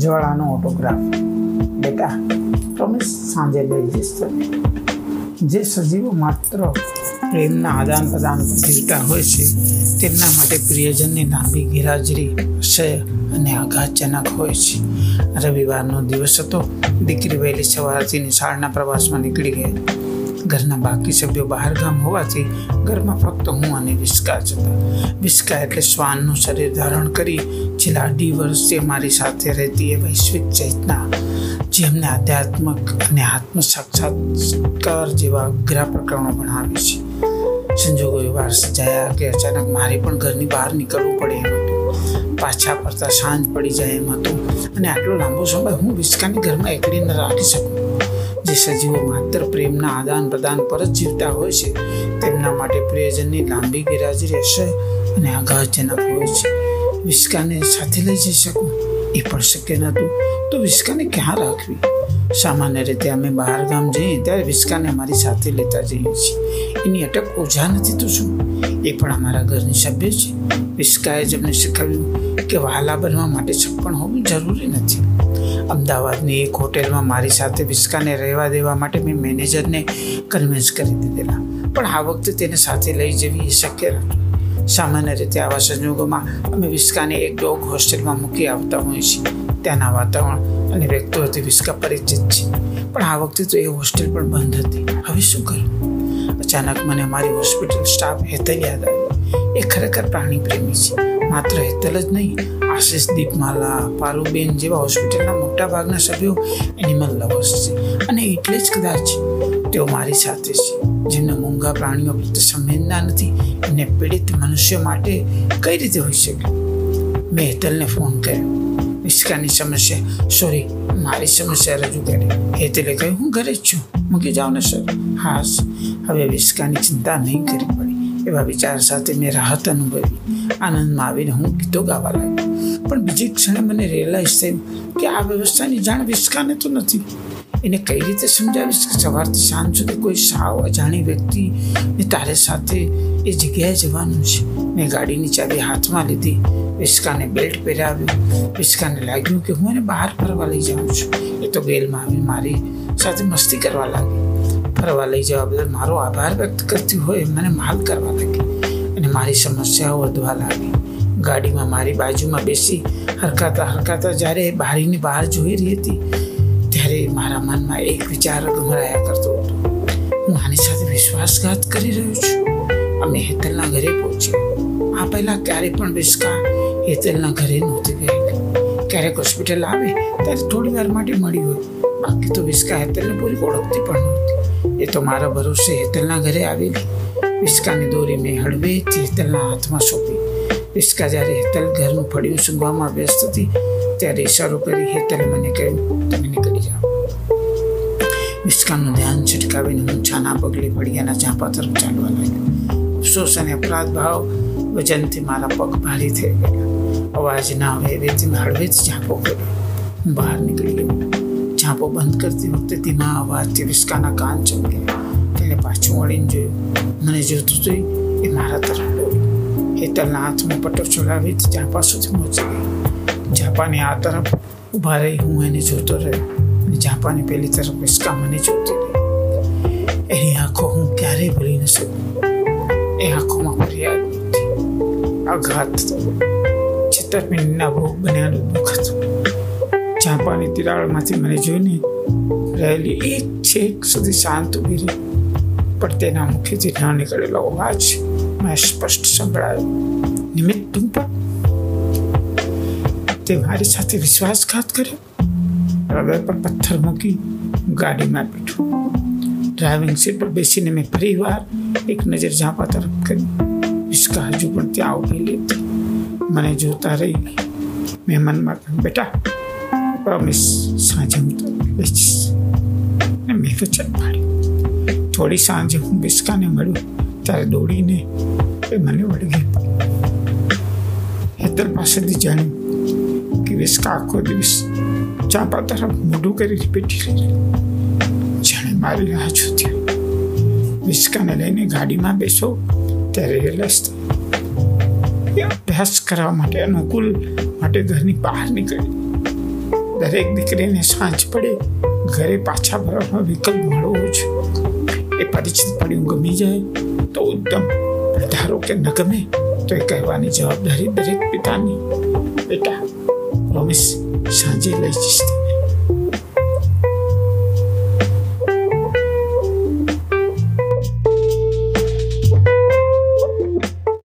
અજવાળાનો autograph બેટા promise સાંજે લઈ જઈશ જે સજીવો માત્ર પ્રેમના આદાન પ્રદાન પર જીવતા હોય છે, તેમના માટે પ્રિયજનની લાંબી ગેરહાજરી અસહ્ય અને આઘાતજનક હોય છે. રવિવારનો દિવસ હતો, દીકરી વહેલી સવારથી નિશાળના પ્રવાસમાં નીકળી ગઈ. ઘરના બાકી સભ્યો બહાર ગામ હોવાથી ઘરમાં ફક્ત હું અને વિસ્કા જ હતા. વિસ્કા એટલે શ્વાનનું શરીર ધારણ કરી છેલ્લા અઢી વર્ષથી મારી સાથે રહેતી એ વૈશ્વિક ચેતના, જે અમને આધ્યાત્મક અને આત્મ સાક્ષાત્કાર જેવા અઘરા પ્રકરણો ભણાવે છે. સંજોગો એવા સજાયા કે અચાનક મારે પણ ઘરની બહાર નીકળવું પડે એમ પાછા ફરતા સાંજ પડી જાય એમ હતું. અને આટલો લાંબો સમય હું વિસ્કાની ઘરમાં એકલી ન રાખી શકું. જે સજીવો માત્ર પ્રેમના આદાન પ્રદાન પર જ જીવતા હોય છે, તેમના માટે પ્રિયજનની લાંબી ગેરહાજરી રહેશે અને આઘાતજનક હોય છે. વિસ્કાને સાથે લઈ જઈ શકું? એ પણ શક્ય નહોતું. તો વિસ્કાને ક્યાં રાખવી? સામાન્ય રીતે અમે બહાર ગામ જઈએ ત્યારે વિસ્કાને અમારી સાથે લેતા જઈએ છીએ. એની અટક ઓછા નથી તો શું? એ પણ અમારા ઘરની સભ્ય છે. વિસ્કાએ જ અમને શીખવ્યું કે વહાલા બનવા માટે છપ્પણ હોવું જરૂરી નથી. અમદાવાદની એક હોટેલમાં મારી સાથે વિસ્કાને રહેવા દેવા માટે મેં મેનેજરને કન્વિન્સ કરી દીધેલા. પણ આ વખતે તેને સાથે લઈ જવી એ શક્ય નહોતું સામાન્ય રીતે આવા સંજોગોમાં અમે વિસ્કાને એક ડોગ હોસ્ટેલમાં મૂકી આવતા હોઈએ છીએ. ત્યાંના વાતાવરણ અને વ્યક્તિઓથી વિસ્કા પરિચિત છે. પણ આ વખતે તો એ હોસ્ટેલ પણ બંધ હતી. હવે શું કરું અચાનક મને મારી હોસ્પિટલ સ્ટાફ હેતલ યાદ આવ્યો. એ ખરેખર પ્રાણી પ્રેમી છે. માત્ર હેતલ જ નહીં, આશિષ દીપમાલા પારુબેન જેવા હોસ્પિટલના મોટા ભાગના સભ્યો એનિમલ લવર્સ છે. અને એટલે જ કદાચ તેઓ મારી સાથે છે. જેમને મૂંગા પ્રાણીઓ પ્રત્યે સંવેદના નથી અને પીડિત મનુષ્ય માટે કઈ રીતે હોઈ શકે? મેં હેતલને ફોન કર્યો. વિસ્કાની સમસ્યા સોરી મારી સમસ્યા રજૂ કરી. હેતલે કહ્યું, હું ઘરે જ છું. મૂકી જાઉં ને સર હાસ હવે વિસ્કાની ચિંતા નહીં કરવી પડી. એવા વિચાર સાથે મેં રાહત અનુભવી. આનંદમાં આવીને હું ગીતો ગાવા લાગ્યો. પણ બીજી ક્ષણે મને રિયલાઇઝ થયું કે આ વ્યવસ્થાની જાણ વિસ્કાને તો નથી. એને કઈ રીતે સમજાવીશ કે સવારથી સાંજ સુધી કોઈ સાવ અજાણી વ્યક્તિ ને તારે સાથે એ જગ્યાએ જવાનું છે? મેં ગાડીની ચાવી હાથમાં લીધી, વિસ્કાને બેલ્ટ પહેરાવ્યું. વિસ્કાને લાગ્યું કે હું એને બહાર ફરવા લઈ જાઉં છું. એ તો ગેલમાં આવી મારી સાથે મસ્તી કરવા લાગી. ફરવા લઈ જવા બદલ મારો આભાર વ્યક્ત કરતી હોય મને માલ કરવા લાગી. અને મારી સમસ્યાઓ વધવા લાગી. ગાડીમાં મારી બાજુમાં બેસી હરકાતા હરકાતા જ્યારે બારીની બહાર જોઈ રહી હતી, ત્યારે મારા મનમાં એક વિચાર ગમરાયા કરતો હતો. હું આની સાથે વિશ્વાસઘાત કરી રહ્યો છું. અમે હેતલના ઘરે પહોંચ્યા. આ પહેલાં ક્યારેય પણ વિસ્કા હેતલના ઘરે નહોતી ગયેલી ક્યારેક હોસ્પિટલ આવે ત્યારે થોડી વાર માટે મળી હોય. બાકી તો વિસ્કા હેતલને પૂરી ઓળખતી પણ નહોતી. એ તો મારા ભરોસે હેતલના ઘરે આવેલી વિસ્કાની દોરી મેં હળવેથી હેતલના હાથમાં સોંપી. વિસ્કા જ્યારે હેતલ ઘરનું ફળિયું સૂંઘવામાં વ્યસ્ત હતી, ત્યારે ઇશારો કરી હેતલે મને કહ્યું, તમે નીકળી જાઓ. વિસ્કાનું ધ્યાન છટકાવીને હું છાના પગલે ફળિયાના ઝાંપા તરફ ચાલવા લાગ્યો. અફસોસ અને અપરાધ ભાવ વજનથી મારા પગ ભારી થઈ ગયા. અવાજ ના આવે એવી હળવે જ ઝાંપો કર્યો બહાર નીકળી ગયો. ઝાંપો બંધ કરતી વખતે તેના અવાજથી વિસ્કાના કાન ચમક્યા તેણે પાછું વળીને જોયું. મને જોતું જોઈ એ? મારા તરફ દોડ્યું હેતલના હાથમાં પટ્ટો ચોલાવી ઝાપા સુધી પહોંચી ગઈ. ઝાપાની આ તરફ ઊભા રહી. હું એને જોતો રહ્યો. અને ઝાપાની પેલી તરફ વિસ્કા મને જોતી રહી. એની આંખો હું ક્યારેય ભૂલી ન શકું. એ આંખોમાં ફરિયાદ હતી આઘાત છેતરપિંડીના ભોગ બન્યાનું ઝાંપાની તિરાડમાંથી મને જોઈને રહેલી એક છેક સુધી શાંત ઊભી રહી. પણ તેના મુખેથી ના નીકળેલો અવાજ મેં સ્પષ્ટ સંભળાયો. નિમિત્ત તું પણ. તે મારી સાથે વિશ્વાસઘાત કર્યો. હૃદય પર પથ્થર મૂકી ગાડીમાં બેઠું. ડ્રાઇવિંગ સીટ પર બેસીને મેં ફરી વાર એક નજર ઝાંપા તરફ કરી. વિસ્કા હજુ પણ ત્યાં ઉભેલી હતી. મને જોતા રહી. મેં મનમાં બેટા પ્રોમિસ સાંજે હું તો બેસીશ. ને મેં વચન પાડી થોડી સાંજે હું બિસ્કાને મળ્યું ત્યારે દોડીને એ મને વળગી હેતર પાસેથી જાણ્યું કે વિસ્કા આખો દિવસ ચાંપા તરફ મોઢું કરી બેઠી રહી જાણે મારી રાહ જોતી વિસ્કાને લઈને ગાડીમાં બેસો, ત્યારે રિયલાઇઝ થાય અભ્યાસ કરવા માટે અનુકૂળ માટે ઘરની બહાર નીકળી. દરેક દીકરીને સાંજ પડે, ઘરે પાછા ભરવાનો વિકલ્પ મળવો જ. એ પરિચિત પડ્યું ગમી જાય તો ઉત્તમ ધારો કે ન ગમે તો એ કહેવાની જવાબદારી દરેક પિતાની. બેટા પ્રોમિસ સાંજે લઈ જઈશ.